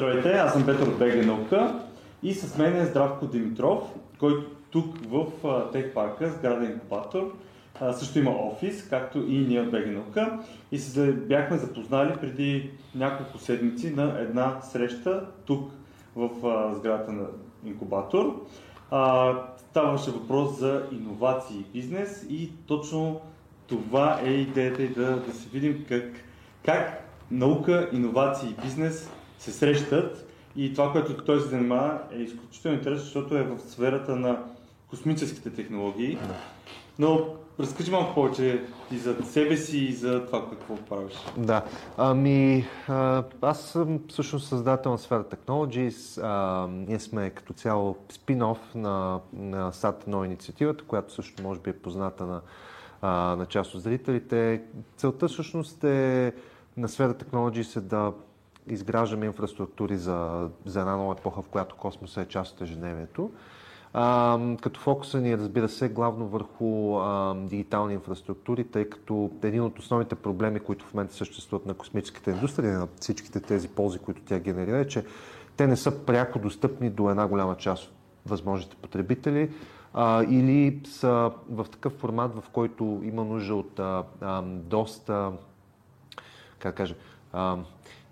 Здравейте, аз съм Петър от БГ Наука и с мен е Здравко Димитров, който тук в Тех парка, сграда инкубатор, също има офис, както и ние от БГ Наука. И се бяхме запознали преди няколко седмици на една среща тук в сградата на инкубатор. Ставаше въпрос за иновации и бизнес и точно това е идеята и да, да се видим как, как наука, иновации и бизнес се срещат и това, което той се занимава е изключително интересно, защото е в сферата на космическите технологии. Но разкажи малко повече и за себе си и за това какво правиш. Да, ами аз съм всъщност създател на сфера Technologies. А, ние сме като цяло спин-оф на, на SAT-1 инициативата, която също може би е позната на, а, на част от зрителите. Целта всъщност е на сфера Technologies е да изграждаме инфраструктури за, за една нова епоха, в която космоса е част от ежедневието. Като фокуса ни е, разбира се, главно върху а, дигитални инфраструктури, тъй като един от основните проблеми, които в момента съществуват на космическата индустрия, на всичките тези ползи, които тя генерира, е, че те не са пряко достъпни до една голяма част от възможните потребители а, или са в такъв формат, в който има нужда от а, а, доста, как кажа, а,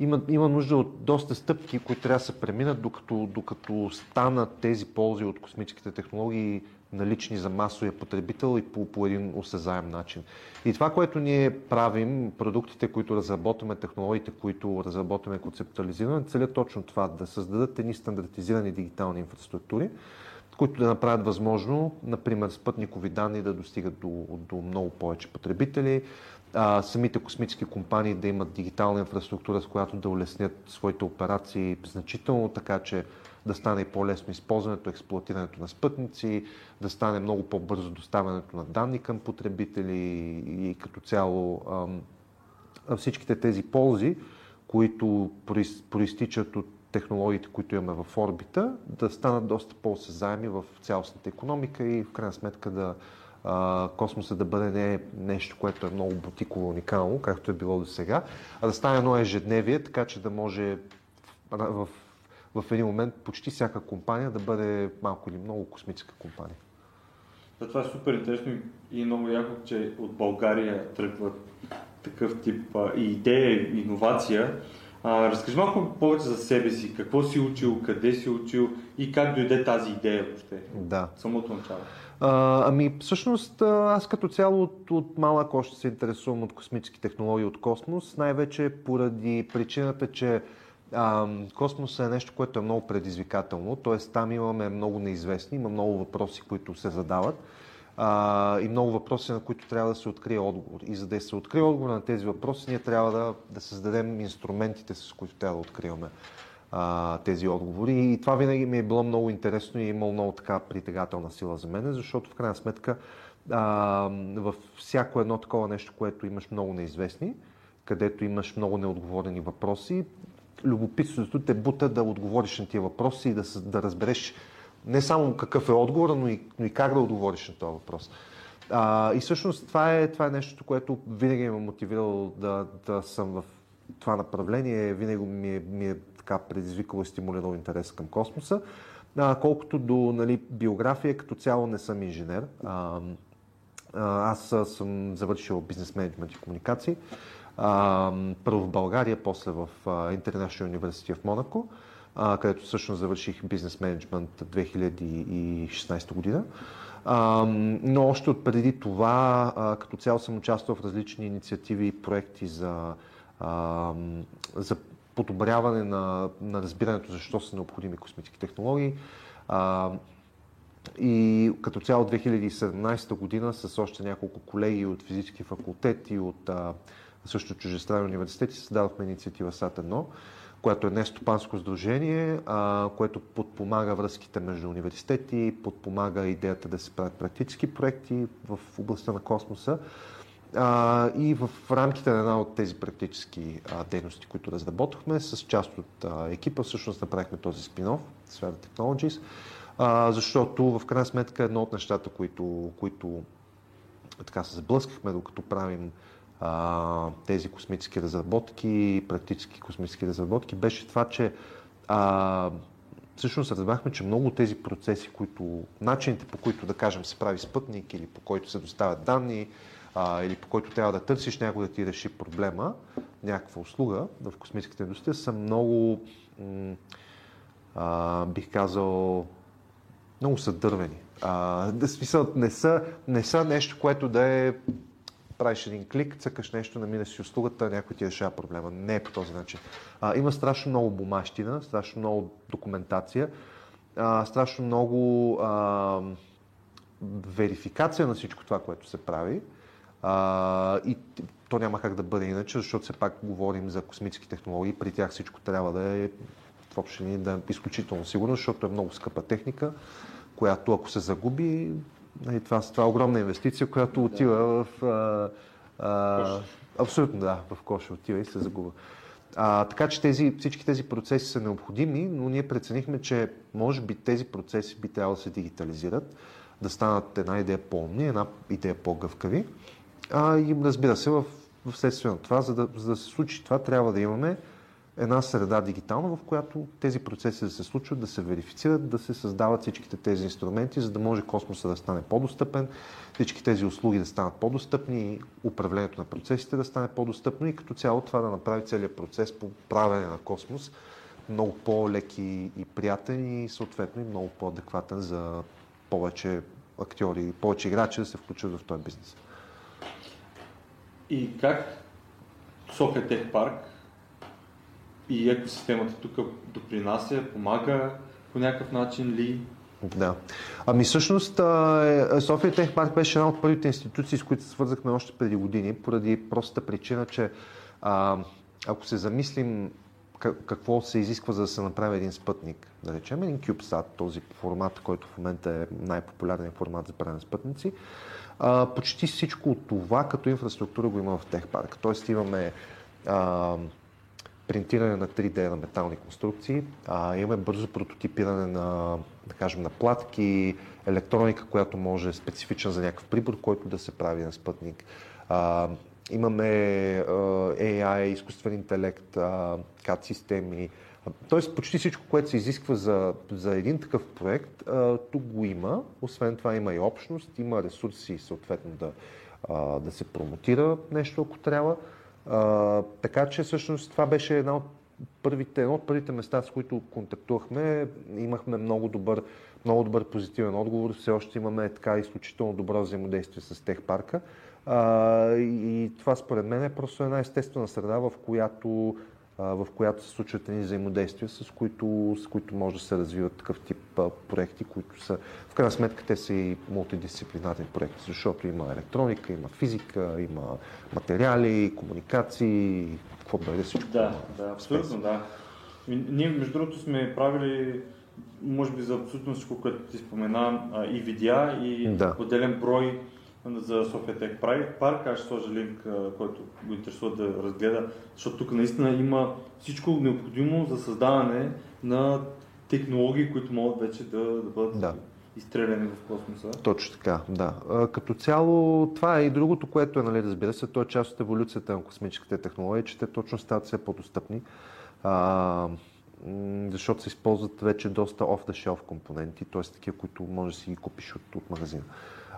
има, има нужда от доста стъпки, които трябва да се преминат, докато, докато станат тези ползи от космическите технологии налични за масовия потребител и по, по един осезаем начин. И това, което ние правим, продуктите, които разработваме, технологиите, които разработваме, концептуализираме, целят точно това, да създадат едни стандартизирани дигитални инфраструктури, които да направят възможно, например, спътникови данни да достигат до, до много повече потребители, а, самите космически компании да имат дигитална инфраструктура, с която да улеснят своите операции значително, така че да стане по-лесно използването, експлуатирането на спътници, да стане много по-бързо доставянето на данни към потребители и като цяло а, всичките тези ползи, които проистичат от технологиите, които имаме в орбита, да станат доста по-осезаеми в цялостната економика и в крайна сметка да а, космоса да бъде не нещо, което е много бутиково, уникално, както е било до сега, а да стане едно ежедневие, така че да може в, в, в един момент почти всяка компания да бъде малко или много космическа компания. Да, това е супер интересно и много яко, че от България тръгва такъв тип а, идея, иновация. А, разкажи малко повече за себе си. Какво си учил, къде си учил и как дойде тази идея въобще? Да. Самото начало. А, ами, всъщност, аз като цяло от, от малък още се интересувам от космически технологии, от космос, най-вече поради причината, че а, космос е нещо, което е много предизвикателно, т.е. там имаме много неизвестни, има много въпроси, които се задават а, и много въпроси, на които трябва да се открие отговор. И за да се открие отговор на тези въпроси, ние трябва да, да създадем инструментите, с които трябва да откриваме а, тези отговори. И това винаги ми е било много интересно и е имало много така притегателна сила за мен, защото в крайна сметка а, във всяко едно такова нещо, което имаш много неизвестни, където имаш много неотговорени въпроси, любопитството те бута да отговориш на тия въпроси и да, да разбереш не само какъв е отговор, но и, но и как да отговориш на този въпрос. А, и всъщност това е, това е нещо, което винаги ме мотивирало да, да съм в това направление. Винаги ми е, ми е така предизвикало и стимулирало интерес към космоса. А, колкото до нали, биография, като цяло не съм инженер. А, аз съм завършил бизнес менеджмент и комуникации. А, първо в България, после в International University в Монако, а, където всъщност завърших бизнес менеджмент 2016 година. А, но още от преди това, а, като цяло съм участвал в различни инициативи и проекти за, а, за подобряване на, на разбирането защо са необходими космически технологии. А, и като цяло 2017 година с още няколко колеги от физически факултет и от а, също чужестранни университети създадохме инициатива САТ-1, която е нестопанско сдружение, а, което подпомага връзките между университети, подпомага идеята да се правят практически проекти в областта на космоса. А, и в рамките на една от тези практически а, дейности, които разработахме, с част от а, екипа всъщност направихме този спинов, Сфера Technologies, а, защото в крайна сметка едно от нещата, които, които така се сблъскахме, докато правим а, тези космически разработки, практически космически разработки, беше това, че а, всъщност разбрахме, че много от тези процеси, които, начините по които, да кажем, се прави спътник или по който се доставят данни, а, или по който трябва да търсиш някой да ти реши проблема, някаква услуга в космическата индустрия, са много, м- а, бих казал, много са дървени. А, да, смисъл, не са, не са нещо, което да е правиш един клик, цъкаш нещо, намираш си услугата, някой ти решава проблема. Не е по този начин. А, има страшно много бумащина, страшно много документация, а, страшно много а, верификация на всичко това, което се прави. А, и то няма как да бъде иначе, защото все пак говорим за космически технологии, при тях всичко трябва да е в общи да е изключително сигурно, защото е много скъпа техника, която ако се загуби, нали, това, това е огромна инвестиция, която отива в... А, а, абсолютно да, в коша отива и се загуба. А, така че тези, всички тези процеси са необходими, но ние преценихме, че може би тези процеси би трябвало да се дигитализират, да станат една идея по-умни, една идея по-гъвкави. А, и разбира се, в, в следствие на това, за да, за да се случи това, трябва да имаме една среда дигитална, в която тези процеси да се случват, да се верифицират, да се създават всичките тези инструменти, за да може космоса да стане по-достъпен, всички тези услуги да станат по-достъпни, управлението на процесите да стане по-достъпно и като цяло това да направи целият процес по правене на космос много по-леки и приятен и съответно и много по-адекватен за повече актьори, повече играчи да се включат в този бизнес. И как София Тех Парк и екосистемата тук допринася, помага по някакъв начин ли? Да. Ами всъщност е, София Тех Парк беше една от първите институции, с които се свързахме още преди години, поради простата причина, че а, ако се замислим какво се изисква за да се направи един спътник, да речем един CubeSat, този формат, който в момента е най-популярният формат за правене спътници, а, почти всичко от това като инфраструктура го има в Техпарк. Тоест имаме а, принтиране на 3D на метални конструкции, а, имаме бързо прототипиране на, да кажем, на платки, електроника, която може специфична за някакъв прибор, който да се прави на спътник. А, имаме а, AI, изкуствен интелект, CAD системи, Тоест почти всичко, което се изисква за, за един такъв проект, тук го има. Освен това има и общност, има ресурси съответно да, да се промотира нещо, ако трябва. Така че всъщност това беше една от първите, едно от първите места, с които контактувахме. Имахме много добър, много добър позитивен отговор. Все още имаме така изключително добро взаимодействие с Техпарка. и това според мен е просто една естествена среда, в която в която се случват едни взаимодействия, с които, с които може да се развиват такъв тип проекти, които са, в крайна сметка, те са и мултидисциплинарни проекти, защото има електроника, има физика, има материали, комуникации, какво да е всичко. Да, да, абсолютно, да. Ние, между другото, сме правили, може би за абсолютно всичко, което ти спомена, и видеа, и да. отделен брой за София Тех парк. Аз ще сложа линк, който го интересува да разгледа, защото тук наистина има всичко необходимо за създаване на технологии, които могат вече да, да бъдат да. изстреляни в космоса. Точно така, да. Като цяло, това е и другото, което е, нали, разбира се, то е част от еволюцията на космическите технологии, че те точно стават все по-достъпни. А, защото се използват вече доста off-the-shelf компоненти, т.е. такива, които може да си ги купиш от, от магазина.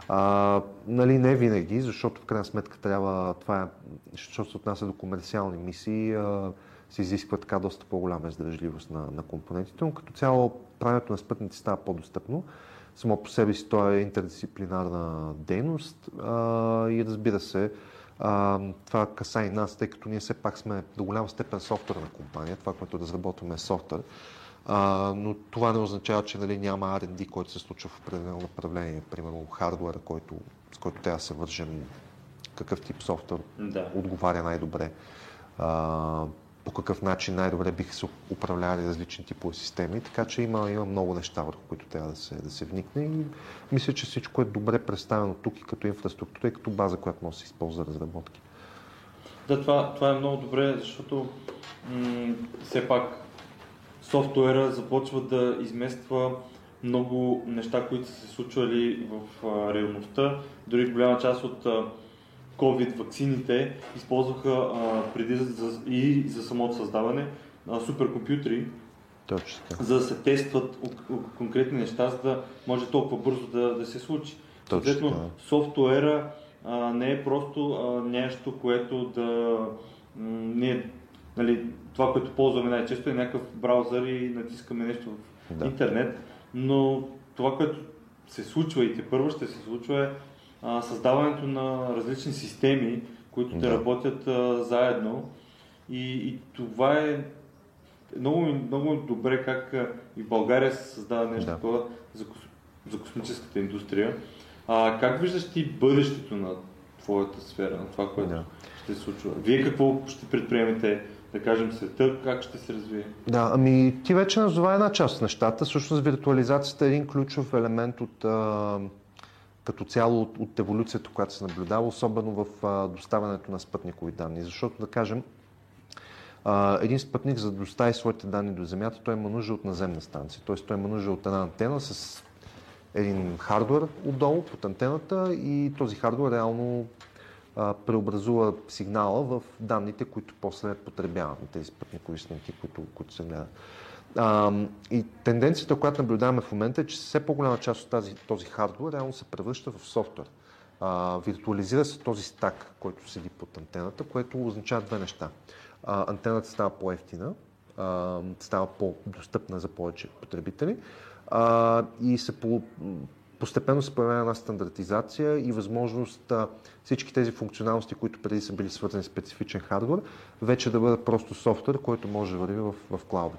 А, нали, не винаги, защото в крайна сметка трябва, това е, защото се отнася до комерциални мисии, а, се изисква така доста по-голяма издържливост на, на компонентите, но като цяло правенето на спътници става по-достъпно. Само по себе си то е интердисциплинарна дейност а, и разбира се, а, това каса и нас, тъй като ние все пак сме до голяма степен софтуерна компания, това, което разработваме е софтуер. А, но това не означава, че нали, няма R&D, който се случва в определено направление. Примерно хардуера, който, с който трябва да се вържем какъв тип софтуер да. отговаря най-добре. А, по какъв начин най-добре биха се управлявали различни типове системи, така че има, има много неща, върху които трябва да се, да се вникне и мисля, че всичко е добре представено тук и като инфраструктура и като база, която може да се използва за разработки. Да, това, това е много добре, защото м- все пак софтуера започва да измества много неща, които са се случвали в а, реалността. Дори голяма част от а, COVID вакцините използваха а, преди за, и за самото създаване а, суперкомпютри, Точно. За да се тестват конкретни неща, за да може толкова бързо да, да се случи. Съответно, да. софтуера а, не е просто а, нещо, което да не е, нали, това, което ползваме най-често е някакъв браузър и натискаме нещо в да. интернет, но това, което се случва и те първо ще се случва е а, създаването на различни системи, които да. те работят а, заедно. И, и това е много, много добре как и в България се създава нещо да. такова за, за космическата индустрия. А, как виждаш ти бъдещето на твоята сфера, на това, което да. ще се случва? Вие какво ще предприемете, да кажем, света, как ще се развие? Да, ами ти вече назова една част от нещата. Всъщност виртуализацията е един ключов елемент от а, като цяло от, от еволюцията, която се наблюдава, особено в а, доставянето на спътникови данни. Защото, да кажем, а, един спътник, за да достави своите данни до Земята, той има нужда от наземна станция. Т.е. той има нужда от една антена с един хардвер отдолу под антената и този хардвер реално а, преобразува сигнала в данните, които после потребяват на тези спътникови снимки, които, които се гледат. А, и тенденцията, която наблюдаваме в момента е, че все по-голяма част от тази, този хардвер реално се превръща в софтуер. А, виртуализира се този стак, който седи под антената, което означава две неща. А, антената става по-ефтина, а, става по-достъпна за повече потребители а, и се по, постепенно се появява една стандартизация и възможност а, всички тези функционалности, които преди са били свързани с специфичен хардвер, вече да бъдат просто софтуер, който може да върви в, в клауда.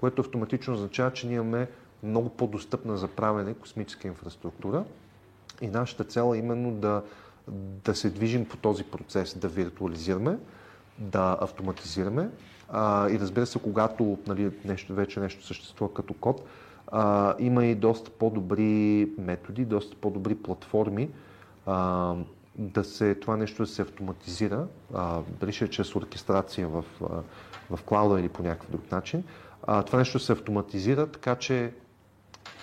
Което автоматично означава, че ние имаме много по-достъпна за правене космическа инфраструктура и нашата цел е именно да, да се движим по този процес, да виртуализираме, да автоматизираме а, и разбира се, когато нали, нещо, вече нещо съществува като код, а, има и доста по-добри методи, доста по-добри платформи а, да се, това нещо да се автоматизира, а, дали ще е чрез оркестрация в, в клауда или по някакъв друг начин. А, това нещо се автоматизира, така че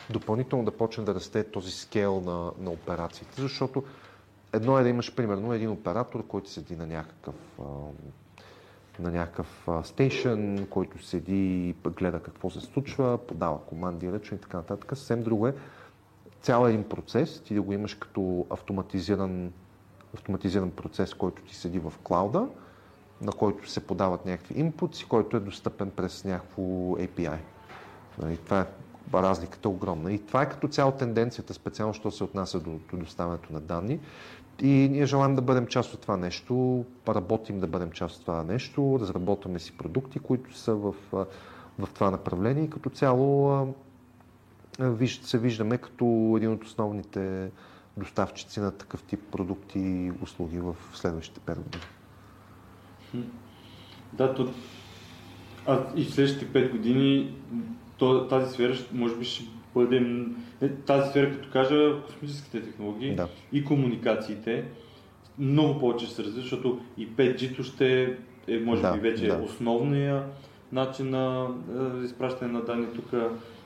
допълнително да почне да расте този скейл на, на операциите, защото едно е да имаш примерно един оператор, който седи на някакъв на някакъв стейшън, който седи и гледа какво се случва, подава команди, ръчно и така нататък. Съвсем друго е цял един процес, ти да го имаш като автоматизиран, автоматизиран процес, който ти седи в клауда, на който се подават някакви инпутси, който е достъпен през някакво API. Нали, това е разликата е огромна. И това е като цяло тенденцията, специално, що се отнася до, до доставянето на данни. И ние желаем да бъдем част от това нещо, работим да бъдем част от това нещо, разработваме си продукти, които са в, в това направление и като цяло се виждаме като един от основните доставчици на такъв тип продукти и услуги в следващите 5 години. Да, то, а и в следващите 5 години тази сфера може би ще бъде е, тази сфера, като кажа, космическите технологии да. и комуникациите, много повече ще се развива, защото и 5G-то ще е, може да, би, вече да. основния начин на е, изпращане на данни тук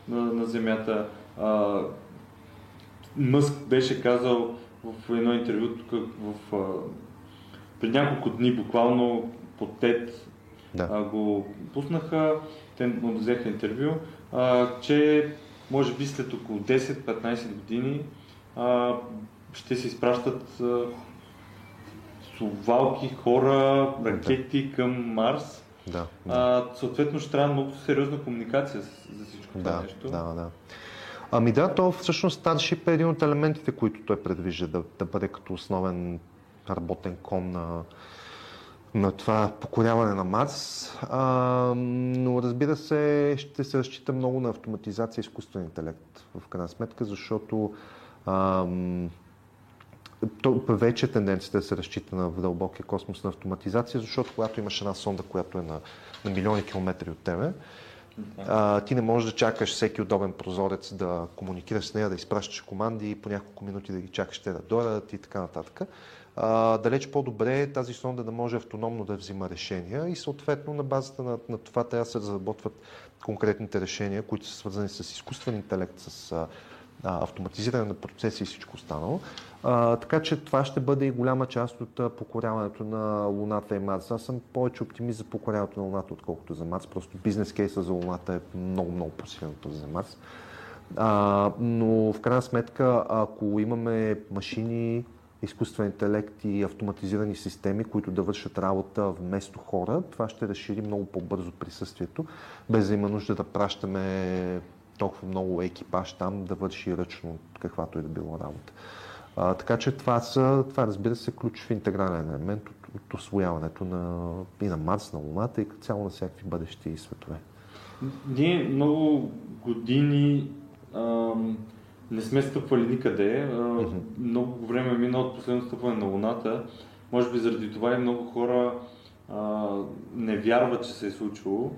на, на Земята. А, Мъск беше казал в едно интервю тук в, а, пред няколко дни, буквално по TED да. а, го пуснаха, те му взеха интервю, а, че може би след около 10-15 години а, ще се изпращат а, совалки, хора, ракети да. към Марс. Да, да. А, съответно ще трябва много сериозна комуникация за всичко това да, нещо. Да, да. Ами да, то всъщност Starship е един от елементите, които той предвижда да, да бъде като основен работен кон на, на това покоряване на Марс, а, но разбира се, ще се разчита много на автоматизация и изкуствен интелект в крайна сметка, защото а, то вече тенденцията да се разчита на в дълбокия космос на автоматизация, защото когато имаш една сонда, която е на, на милиони километри от тебе, а, ти не можеш да чакаш всеки удобен прозорец да комуникираш с нея, да изпращаш команди и по няколко минути да ги чакаш те да дойдат и така нататък а, далеч по-добре е тази сонда да може автономно да взима решения и съответно на базата на, на това трябва да се разработват конкретните решения, които са свързани с изкуствен интелект, с а, автоматизиране на процеси и всичко останало. А, така че това ще бъде и голяма част от покоряването на Луната и Марс. Аз съм повече оптимист за покоряването на Луната, отколкото за Марс. Просто бизнес кейса за Луната е много, много по-силен от за Марс. А, но в крайна сметка, ако имаме машини, изкуствен интелект и автоматизирани системи, които да вършат работа вместо хора, това ще разшири много по-бързо присъствието, без да има нужда да пращаме толкова много екипаж там да върши ръчно каквато и да било работа. А, така че това, са, това разбира се ключов интегрален елемент от, от освояването на, и на Марс, на Луната и цяло на всякакви бъдещи светове. Ние много години ам, не сме стъпвали никъде. Mm-hmm. Много време е мина от последното стъпване на Луната. Може би заради това и много хора а, не вярват, че се е случило.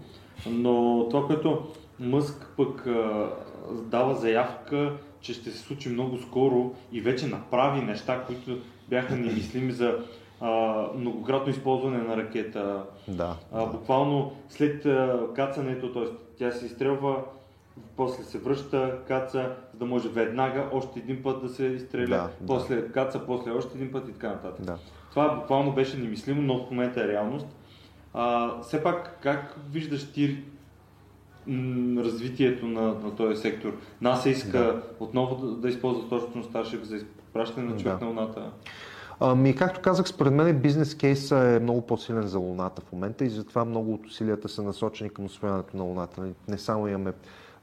Но това, което Мъск пък а, дава заявка, че ще се случи много скоро и вече направи неща, които бяха немислими за а, многократно използване на ракета. Да, а, буквално след а, кацането, т.е. тя се изстрелва, после се връща, каца, за да може веднага още един път да се изстреля, да, после да. каца, после още един път и така нататък. Да. Това буквално беше немислимо, но в момента е реалност. А, все пак, как виждаш ти развитието на, на този сектор. НАСА иска да. отново да, да използва точно Старшек за изпращане на човек да. на Луната. Ами, както казах, според мен бизнес кейса е много по-силен за Луната в момента и затова много от усилията са насочени към освояването на Луната. Нали, не само имаме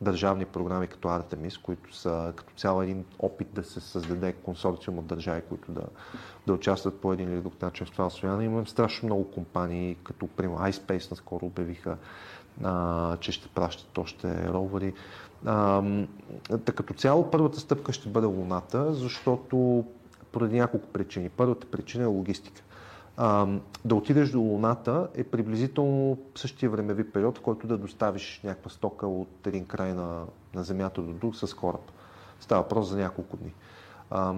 държавни програми като Artemis, които са като цял един опит да се създаде консорциум от държави, които да, да участват по един или друг начин в това освояване. Имаме страшно много компании, като примерно iSpace наскоро обявиха а, че ще пращат още ровери. А, като цяло първата стъпка ще бъде Луната, защото поради няколко причини. Първата причина е логистика. А, да отидеш до Луната е приблизително същия времеви период, в който да доставиш някаква стока от един край на, на Земята до друг с кораб. Става въпрос за няколко дни. А,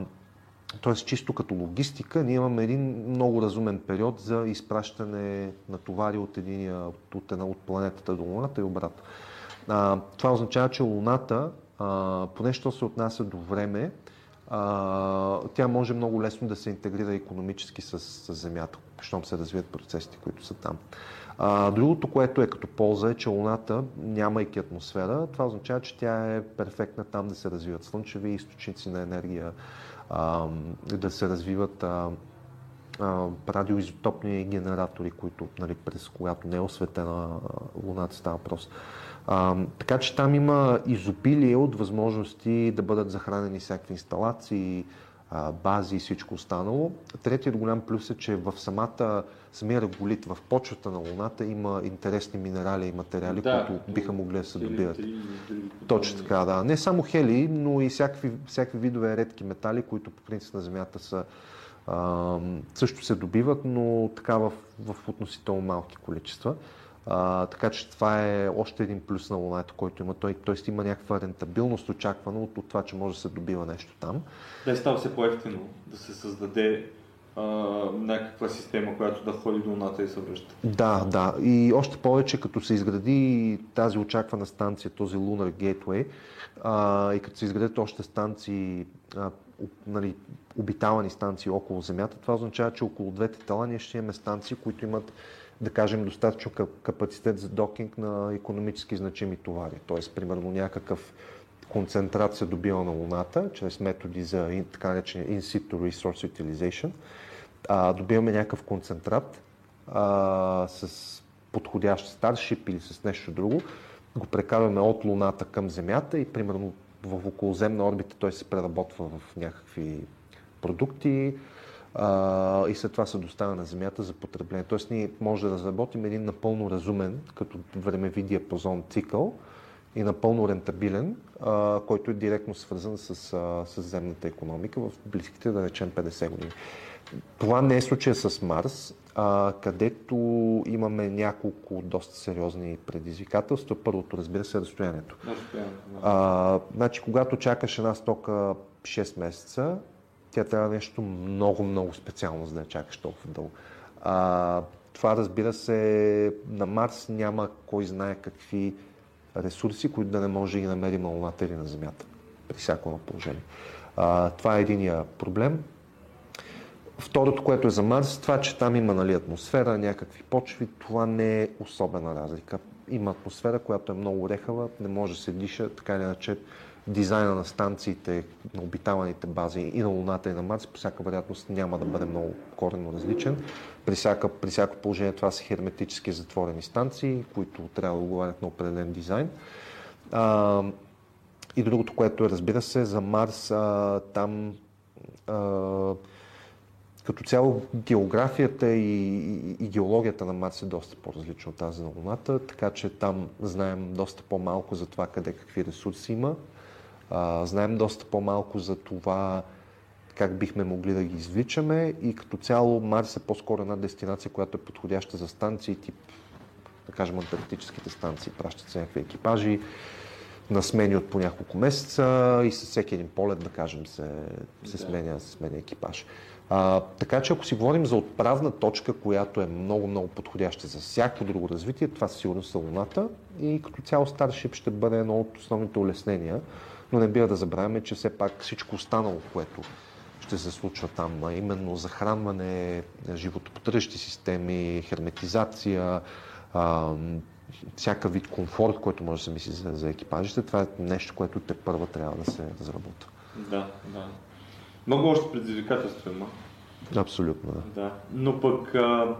Тоест, чисто като логистика, ние имаме един много разумен период за изпращане на товари от, единия, от, една, от планетата до Луната и обратно. Това означава, че Луната, а, поне що се отнася до време, а, тя може много лесно да се интегрира економически с, с Земята, щом се развият процесите, които са там. А, другото, което е като полза е, че Луната, нямайки атмосфера, това означава, че тя е перфектна там да се развиват слънчеви източници на енергия, а, да се развиват а, а, радиоизотопни генератори, които, нали, през когато не е осветена Луната става въпрос. А, така че там има изобилие от възможности да бъдат захранени всякакви инсталации, а, бази и всичко останало. Третият голям плюс е, че в самата самия реголит, в почвата на Луната има интересни минерали и материали, да, които биха могли да се добиват. Точно така, да. Не само хели, но и всякакви, всякакви видове редки метали, които по принцип на Земята са а, също се добиват, но така в, в относително малки количества. А, така че това е още един плюс на Луната, който има той. Т.е. има някаква рентабилност очаквана от, от това, че може да се добива нещо там. Да, става се по-ефтино да се създаде а, някаква система, която да ходи до Луната и се връща. Да, да. И още повече, като се изгради тази очаквана станция, този Lunar Gateway, а, и като се изградят още станции, а, нали, обитавани станции около Земята, това означава, че около двете тела ние ще имаме станции, които имат да кажем, достатъчно капацитет за докинг на економически значими товари. Тоест, примерно някакъв концентрат се добива на Луната, чрез методи за така наречения in-situ resource utilization. А, добиваме някакъв концентрат а, с подходящ старшип или с нещо друго, го прекарваме от Луната към Земята и примерно в околоземна орбита той се преработва в някакви продукти, а, и след това се доставя на Земята за потребление. Тоест ние може да разработим един напълно разумен, като времеви диапазон цикъл и напълно рентабилен, а, който е директно свързан с, а, с земната економика в близките, да речем, 50 години. Това не е случая с Марс, а, където имаме няколко доста сериозни предизвикателства. Първото, разбира се, е разстоянието. А, значи, когато чакаш една стока 6 месеца, тя трябва нещо много, много специално, за да я чакаш толкова дълго. А, това, разбира се, на Марс няма кой знае какви ресурси, които да не може да ги намерим на Луната или на Земята. при всяко едно положение. А, това е единия проблем. Второто, което е за Марс, това, че там има нали, атмосфера, някакви почви, това не е особена разлика. Има атмосфера, която е много рехава, не може да се диша, така или иначе дизайна на станциите, на обитаваните бази и на Луната и на Марс, по всяка вероятност няма да бъде много коренно различен. При, всяка, при всяко положение това са херметически затворени станции, които трябва да отговарят на определен дизайн. А, и другото, което е, разбира се, за Марс, а, там а, като цяло географията и, и геологията на Марс е доста по-различна от тази на Луната, така че там знаем доста по-малко за това къде какви ресурси има. А, знаем доста по-малко за това как бихме могли да ги извличаме и като цяло Марс е по-скоро една дестинация, която е подходяща за станции, тип, да кажем, антарктическите станции. Пращат се някакви екипажи на смени от по няколко месеца и с всеки един полет, да кажем, се, се, сменя, се сменя екипаж. А, така че ако си говорим за отправна точка, която е много-много подходяща за всяко друго развитие, това сигурно са Луната и като цяло Starship ще бъде едно от основните улеснения, но не бива да забравяме, че все пак всичко останало, което ще се случва там, а именно захранване, животоподдържащи системи, херметизация, а, всяка вид комфорт, който може да се мисли за, за екипажите, това е нещо, което те първа трябва да се разработва. Да, да. Много още предизвикателства има. Абсолютно, да. да. Но пък а,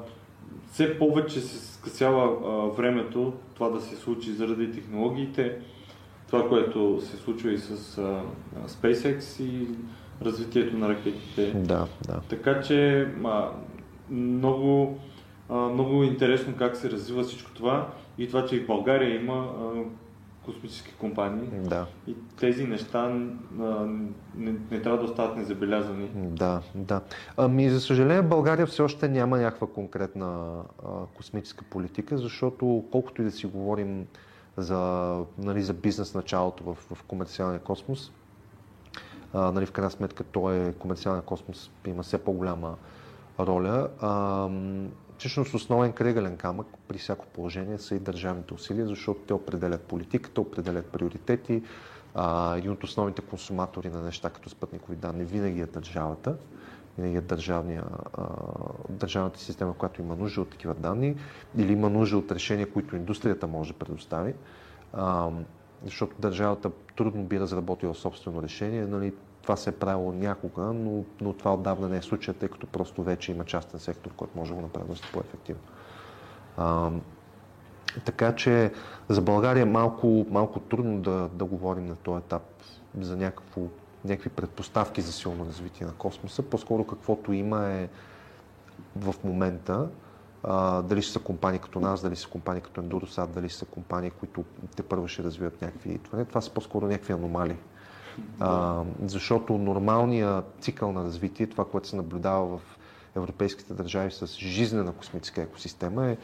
все повече се скъсява а, времето това да се случи заради технологиите, това, което се случва и с а, SpaceX и развитието на ракетите. Да, да. Така че а, много, а, много интересно как се развива всичко това и това, че и в България има а, космически компании. Да. И тези неща а, не, не трябва да остават незабелязани. Да, да. Ами, за съжаление, България все още няма някаква конкретна а, космическа политика, защото колкото и да си говорим за, нали, за бизнес началото в, в комерциалния космос, а, нали, в крайна сметка той е комерциалния космос, има все по-голяма роля. А, всъщност основен кръгален камък при всяко положение са и държавните усилия, защото те определят политиката, определят приоритети. А, един от основните консуматори на неща като спътникови данни винаги е държавата, винаги е държавната система, която има нужда от такива данни или има нужда от решения, които индустрията може да предостави. Защото държавата трудно би разработила собствено решение. Нали, това се е правило някога, но, но това отдавна не е случая, тъй като просто вече има частен сектор, който може да го направи доста по-ефективно. А, така че за България е малко, малко трудно да, да говорим на този етап за някакво, някакви предпоставки за силно развитие на космоса. По-скоро каквото има е в момента, а, дали ще са компании като нас, дали са компании като Endurosat, дали са компании, които те първо ще развиват някакви... Това, това са по-скоро някакви аномалии. А, защото нормалният цикъл на развитие, това, което се наблюдава в европейските държави с жизнена космическа екосистема е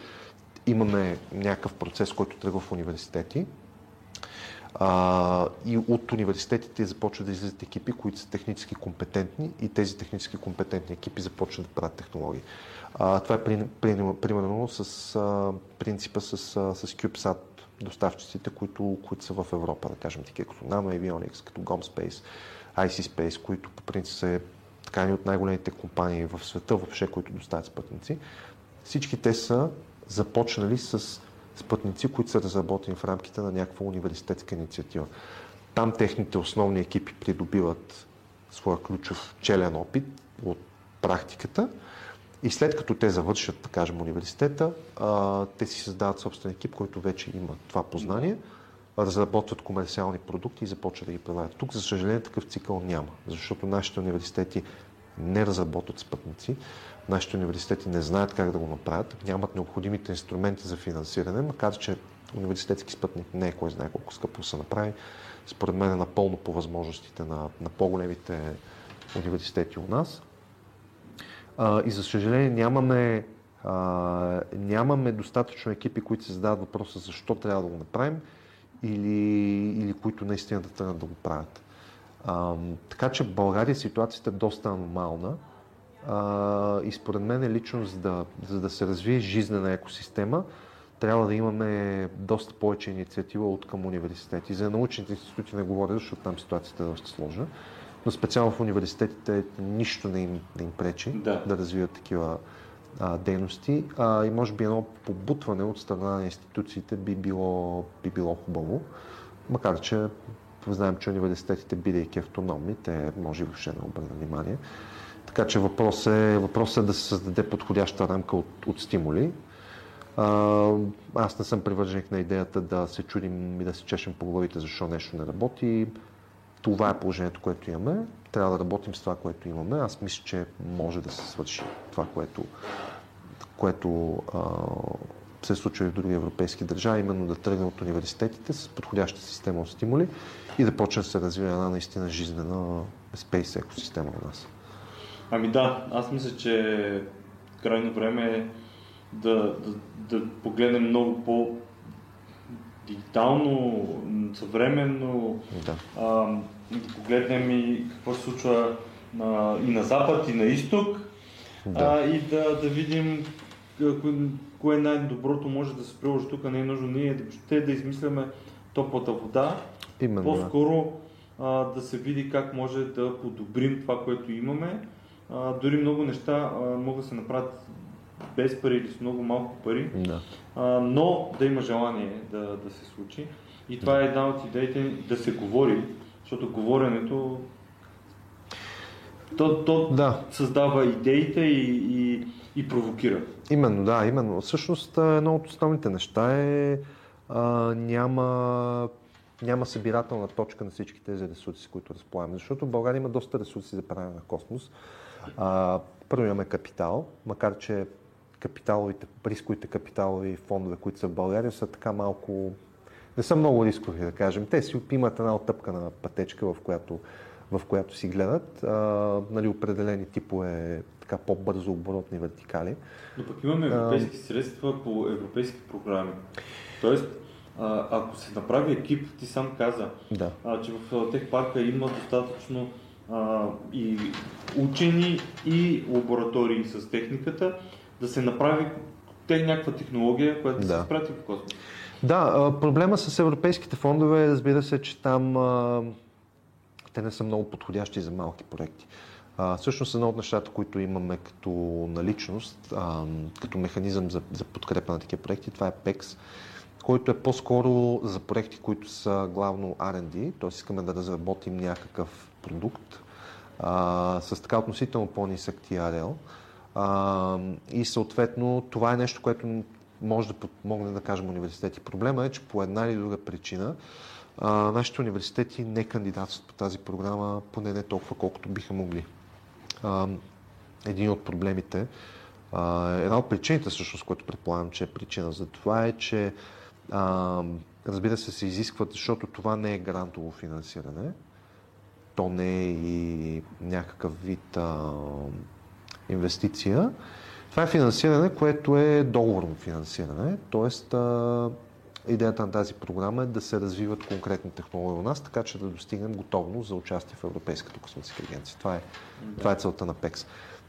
имаме някакъв процес, който тръгва в университети, а, и от университетите започват да излизат екипи, които са технически компетентни и тези технически компетентни екипи започват да правят технологии. А, това е при, при, примерно с а, принципа с, с CubeSat доставчиците, които, които са в Европа, да кажем, такива като Nano Avionics, като GomSpace, IC Space, които по принцип са така от най-големите компании в света въобще, които доставят спътници. Всички те са започнали с спътници, които са разработени в рамките на някаква университетска инициатива. Там техните основни екипи придобиват своя ключов челен опит от практиката и след като те завършат, да кажем, университета, а, те си създават собствен екип, който вече има това познание, разработват комерциални продукти и започват да ги предлагат. Тук, за съжаление, такъв цикъл няма, защото нашите университети не разработват спътници, нашите университети не знаят как да го направят, нямат необходимите инструменти за финансиране, макар че университетски спътник не е кой знае колко скъпо се направи. Според мен е напълно по възможностите на, на по-големите университети у нас. А, и за съжаление нямаме, а, нямаме достатъчно екипи, които се задават въпроса защо трябва да го направим или, или които наистина да тръгнат да го правят. А, така че в България ситуацията е доста аномална а, и според мен е лично за да, за да се развие жизнена екосистема, трябва да имаме доста повече инициатива от към университети. За научните институти не говоря, защото там ситуацията е доста сложна. Но специално в университетите нищо не им, не им пречи Да. да развиват такива а, дейности. А, и може би едно побутване от страна на институциите би било, би било хубаво. Макар, че знаем, че университетите, бидейки автономни, те може и въобще не обърнат внимание. Така че въпрос е, въпрос е да се създаде подходяща рамка от, от стимули. А, аз не съм привърженик на идеята да се чудим и да се чешем по главите защо нещо не работи. Това е положението, което имаме. Трябва да работим с това, което имаме. Аз мисля, че може да се свърши това, което, което а, се случва и в други европейски държави, именно да тръгне от университетите с подходяща система от стимули и да почне да се развива една наистина жизнена space екосистема у нас. Ами да, аз мисля, че крайно време е да, да, да погледнем много по дигитално, съвременно, Да. а, да погледнем и какво се случва на, и на запад, и на изток, Да. а, и да, да видим кое, кое най-доброто може да се приложи тук. Не е нужно ние въобще да измисляме топлата вода, Именно. по-скоро а, да се види как може да подобрим това, което имаме. А, дори много неща а, могат да се направят без пари или с много малко пари, Да. а, но да има желание да, да се случи. И това е една от идеите да се говори, защото говоренето то, то Да. създава идеите и, и, и провокира. Именно, да, именно. Всъщност едно от основните неща е а, няма, няма събирателна точка на всички тези ресурси, които разполагаме. Защото в България има доста ресурси за правене на космос. А, първо имаме капитал, макар че капиталовите, рисковите капиталови фондове, които са в България, са така малко не са много рискови, да кажем. Те си имат една оттъпкана пътечка, в която, в която си гледат. А, нали, определени типове така по-бързо оборотни вертикали. Но пък имаме европейски средства по европейски програми. Тоест, а, ако се направи екип, ти сам каза, Да. а, че в тех парка има достатъчно а, и учени и лаборатории с техниката, да се направи те някаква технология, която да, Да. се изпрати в космос. Да, проблема с европейските фондове е, разбира се, че там а, те не са много подходящи за малки проекти. А, всъщност едно от нещата, които имаме като наличност, а, като механизъм за, за подкрепа на такива проекти, това е PEX, който е по-скоро за проекти, които са главно R&D, т.е. искаме да разработим някакъв продукт а, с така относително по-нисък TRL. А, и съответно това е нещо, което може да подмогне, да кажем, университети. Проблема е, че по една или друга причина а, нашите университети не кандидатстват по тази програма, поне не толкова колкото биха могли. А, един от проблемите, а, една от причините, всъщност, което предполагам, че е причина за това е, че а, разбира се, се изискват, защото това не е грантово финансиране, то не е и някакъв вид а, инвестиция. Това е финансиране, което е договорно финансиране, т.е. идеята на тази програма е да се развиват конкретни технологии у нас, така че да достигнем готовност за участие в Европейската космическа агенция. Това е, това е целта на ПЕКС.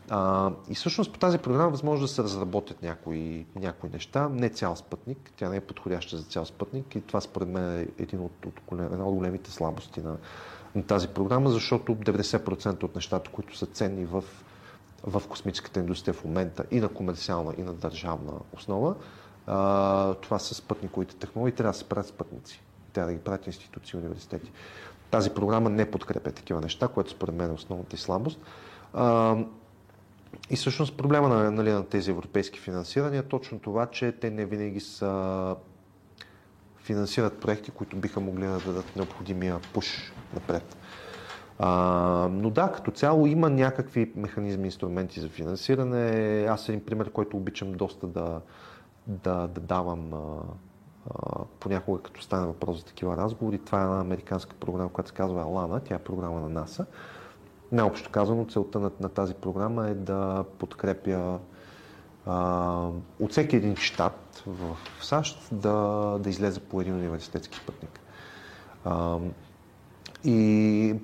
А, и всъщност по тази програма възможно да се разработят някои, някои неща. Не цял спътник, тя не е подходяща за цял спътник и това според мен е един от, от, една от големите слабости на, на тази програма, защото 90% от нещата, които са ценни в, в космическата индустрия в момента и на комерциална, и на държавна основа, а, това са спътниковите технологии, трябва да се правят спътници. Трябва да ги правят институции и университети. Тази програма не подкрепя такива неща, което според мен е основната и слабост. А, и всъщност проблема на, нали, на тези европейски финансирания е точно това, че те не винаги са финансират проекти, които биха могли да дадат необходимия пуш напред. А, но да, като цяло има някакви механизми, инструменти за финансиране. Аз един пример, който обичам доста да, да, да давам а, а, понякога, като стане въпрос за такива разговори. Това е една американска програма, която се казва Алана. Тя е програма на НАСА. Най-общо казано, целта на, на тази програма е да подкрепя а, от всеки един щат в САЩ да, да излезе по един университетски спътник. А, и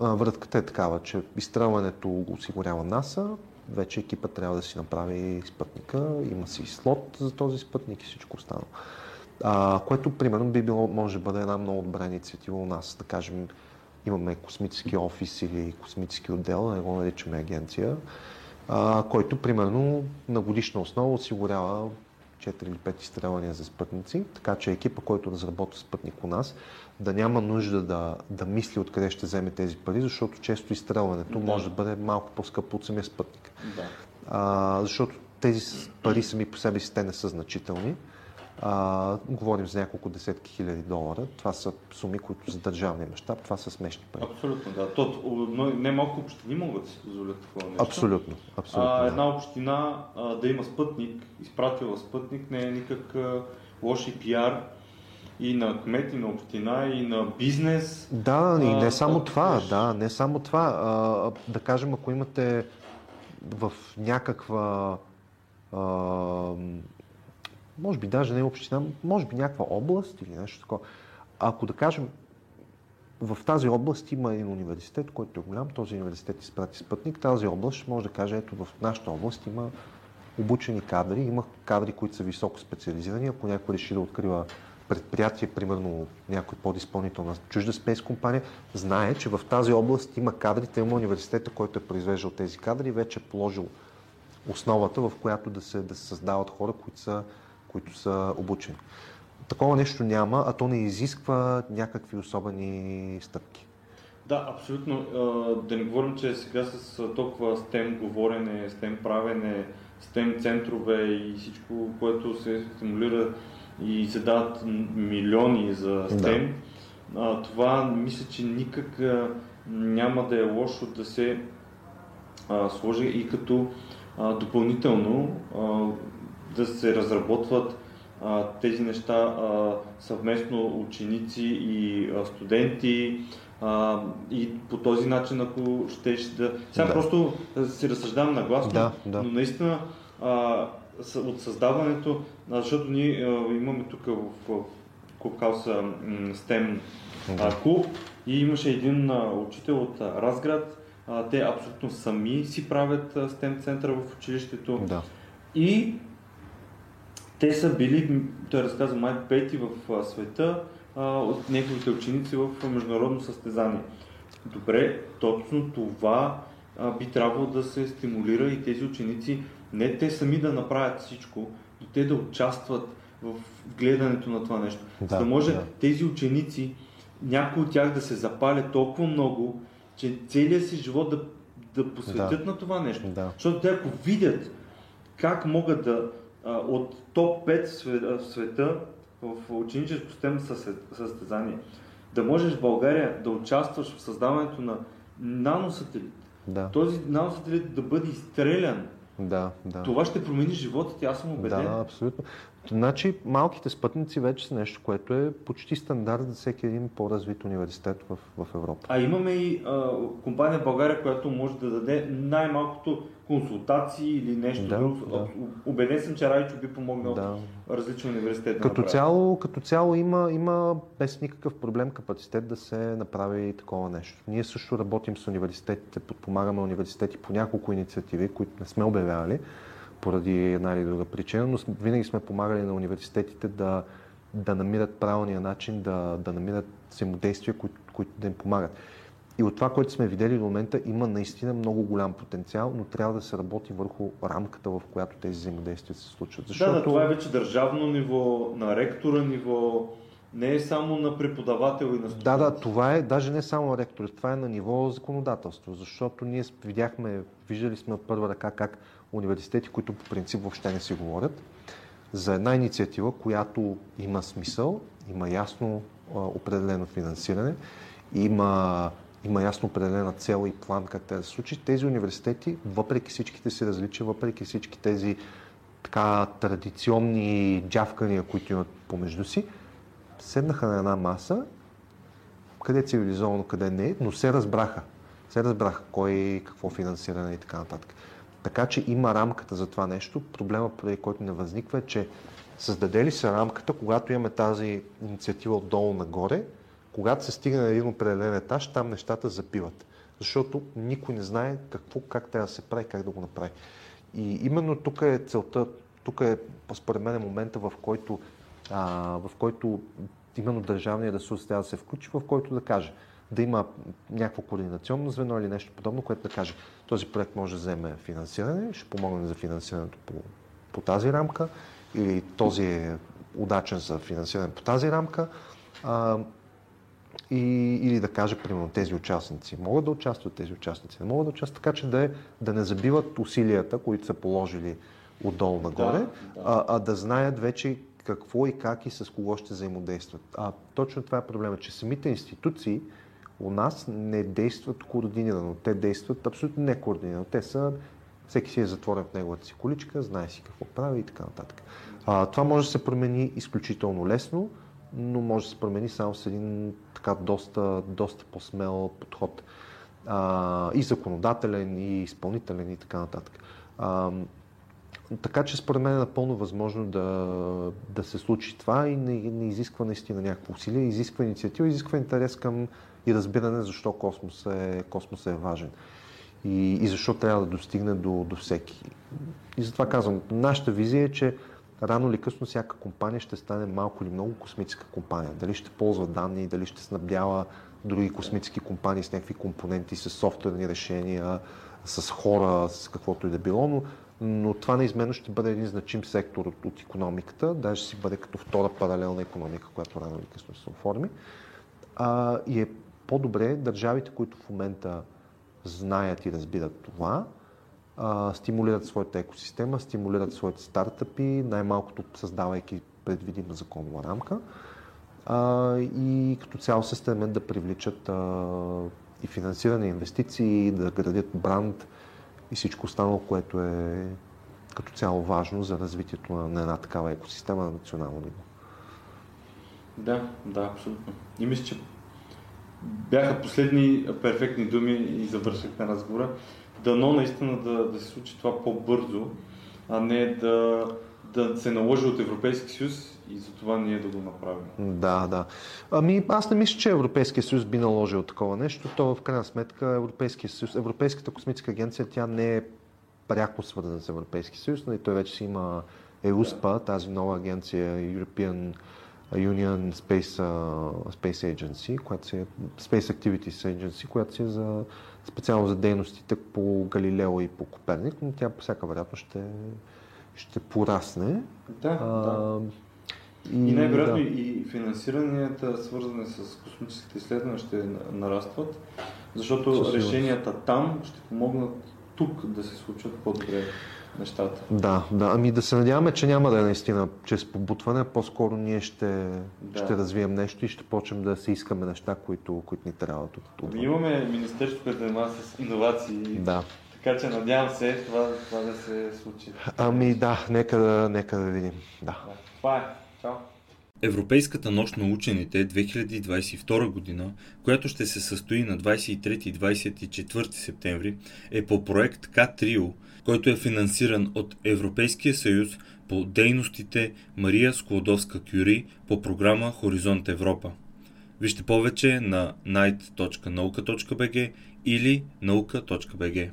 а, вратката е такава, че изстрелването осигурява НАСА, вече екипа трябва да си направи спътника, има си слот за този спътник и всичко останало. А, което, примерно, би било, може да бъде една много добра инициатива у нас. Да кажем, имаме космически офис или космически отдел, не го наричаме агенция, а, който, примерно, на годишна основа осигурява 4 или 5 изстрелвания за спътници, така че екипа, който разработва спътник у нас, да няма нужда да, да мисли откъде ще вземе тези пари, защото често изстрелването да. може да бъде малко по-скъпо от самия спътник. Да. А, защото тези пари сами по себе си те не са значителни. А, говорим за няколко десетки хиляди долара. Това са суми, които за държавния мащаб, това са смешни пари. Абсолютно, да. То, не малко общини могат да си позволят такова нещо. Абсолютно. абсолютно а, една община а, да има спътник, изпратила спътник, не е никак а, лош и пиар и на кмет, и на община, и на бизнес. Да, и не само а, това, да, не само това. А, да кажем, ако имате в някаква а, може би даже не община, може би някаква област или нещо такова. Ако да кажем, в тази област има един университет, който е голям, този университет изпрати спътник, тази област може да каже, ето в нашата област има обучени кадри, има кадри, които са високо специализирани, ако някой реши да открива предприятие, примерно някой подизпълнител на чужда спейс компания, знае, че в тази област има кадри, те има университета, който е произвеждал тези кадри вече е положил основата, в която да се, да се създават хора, които са, които са обучени. Такова нещо няма, а то не изисква някакви особени стъпки. Да, абсолютно. Да не говорим, че сега с толкова STEM говорене, STEM правене, STEM центрове и всичко, което се стимулира и се дават милиони за STEM, да. това мисля, че никак няма да е лошо да се сложи и като допълнително да се разработват а, тези неща а, съвместно ученици и а, студенти а, и по този начин, ако щеш да... Сега да. просто си разсъждавам нагласно, да, да. но наистина а, от създаването, защото ние имаме тук в, в Клубхауса STEM да. клуб и имаше един учител от Разград, те абсолютно сами си правят STEM центъра в училището да. и те са били, той разказа май пети в света от неговите ученици в международно състезание. Добре, точно това би трябвало да се стимулира и тези ученици не те сами да направят всичко, но те да участват в гледането на това нещо. Да, За да може да. тези ученици, някои от тях да се запалят толкова много, че целият си живот да, да посветят да. на това нещо. Да. Защото те ако видят как могат да от топ 5 в света в ученическо система състезание, да можеш в България да участваш в създаването на наносателит. Да. Този наносателит да бъде изстрелян да, да. Това ще промени живота ти, аз съм убеден. Да, абсолютно. Значи малките спътници вече са нещо, което е почти стандарт за всеки един по-развит университет в, в Европа. А имаме и а, компания в България, която може да даде най-малкото консултации или нещо да, друго. Да. Убеден съм, че Райчо би помогнал да. различни университети. Като, да цяло, като цяло има, има без никакъв проблем капацитет да се направи такова нещо. Ние също работим с университетите, подпомагаме университети по няколко инициативи, които не сме обявявали поради една или друга причина, но винаги сме помагали на университетите да, да намират правилния начин, да, да намират взаимодействия, които, които да им помагат. И от това, което сме видели до момента, има наистина много голям потенциал, но трябва да се работи върху рамката, в която тези взаимодействия се случват. Защото... Да, да, това е вече държавно ниво, на ректора ниво, не е само на преподавател и на студент. Да, да, това е даже не само ректор, това е на ниво законодателство, защото ние видяхме, виждали сме от първа ръка как университети, които по принцип въобще не си говорят, за една инициатива, която има смисъл, има ясно а, определено финансиране, има, има ясно определена цел и план как те да се случи. Тези университети, въпреки всичките си различия, въпреки всички тези така традиционни джавкания, които имат помежду си, седнаха на една маса, къде е цивилизовано, къде не е, но се разбраха. Се разбраха кой, какво финансиране и така нататък. Така че има рамката за това нещо. Проблема, преди който не възниква е, че създаде ли се рамката, когато имаме тази инициатива отдолу нагоре, когато се стигне на един определен етаж, там нещата запиват. защото никой не знае какво, как трябва да се прави, как да го направи. И именно тук е целта, тук е според мен е момента, в който, а, в който именно държавният ресурс трябва да се включи, в който да каже, да има някакво координационно звено или нещо подобно, което да каже, този проект може да вземе финансиране, ще помогне за финансирането по, по тази рамка, или този е удачен за финансиране по тази рамка. А, и, или да каже, примерно, тези участници могат да участват, тези участници не могат да участват, така че да, е, да не забиват усилията, които са положили отдолу нагоре, да, да. А, а да знаят вече какво и как и с кого ще взаимодействат. А точно това е проблема, че самите институции у нас не действат координирано. Те действат абсолютно не координирано. Те са, всеки си е затворен в неговата си количка, знае си какво прави и така нататък. А, това може да се промени изключително лесно, но може да се промени само с един така доста, доста по-смел подход. А, и законодателен, и изпълнителен, и така нататък. А, така че според мен е напълно възможно да, да се случи това и не, не изисква наистина някакво усилие, изисква инициатива, изисква интерес към и разбиране защо космос е, космос е важен и, и защо трябва да достигне до, до всеки. И затова казвам, нашата визия е, че рано или късно всяка компания ще стане малко или много космическа компания. Дали ще ползва данни, дали ще снабдява други космически компании с някакви компоненти, с софтуерни решения, с хора, с каквото и да било, но, но това неизменно ще бъде един значим сектор от, от економиката, даже си бъде като втора паралелна економика, която рано или късно се оформи. А, и е по-добре държавите, които в момента знаят и разбират това, а, стимулират своята екосистема, стимулират своите стартъпи, най-малкото създавайки предвидима законова рамка а, и като цяло се стремят да привличат а, и финансиране, инвестиции, да градят бранд и всичко останало, което е като цяло важно за развитието на, на една такава екосистема на национално ниво. Да, да, абсолютно. И мисля, че бяха последни перфектни думи и завършихме разговора. Дано наистина да, да се случи това по-бързо, а не да, да се наложи от Европейски съюз и за това ние да го направим. Да, да. Ами аз не мисля, че Европейския съюз би наложил такова нещо. То в крайна сметка Европейския съюз, Европейската космическа агенция, тя не е пряко свързана с Европейския съюз, но нали, той вече си има ЕУСПА, тази нова агенция European Union Space, uh, Space Agency, която си е Space Activities Agency, която си е за, специално за дейностите по Галилео и по Коперник, но тя по всяка вероятност ще, ще порасне. Да, а, да. И, и най-вероятно да. и финансиранията, свързани с космическите изследвания, ще нарастват, защото решенията там ще помогнат тук да се случат по-добре нещата. Да, да. Ами да се надяваме, че няма да е наистина чрез побутване, по-скоро ние ще, да. ще развием нещо и ще почнем да се искаме неща, които, които ни трябват. От, от... Ами имаме Министерство, което занимава с иновации. Да. Така че надявам се това, това да се случи. Ами да, нека да, нека да видим. Да. да. Това е. Чао. Европейската нощ на учените 2022 година, която ще се състои на 23 и 24 септември, е по проект К-Трио, който е финансиран от Европейския съюз по дейностите Мария Склодовска-Кюри по програма Хоризонт Европа. Вижте повече на night.nauka.bg или nauka.bg.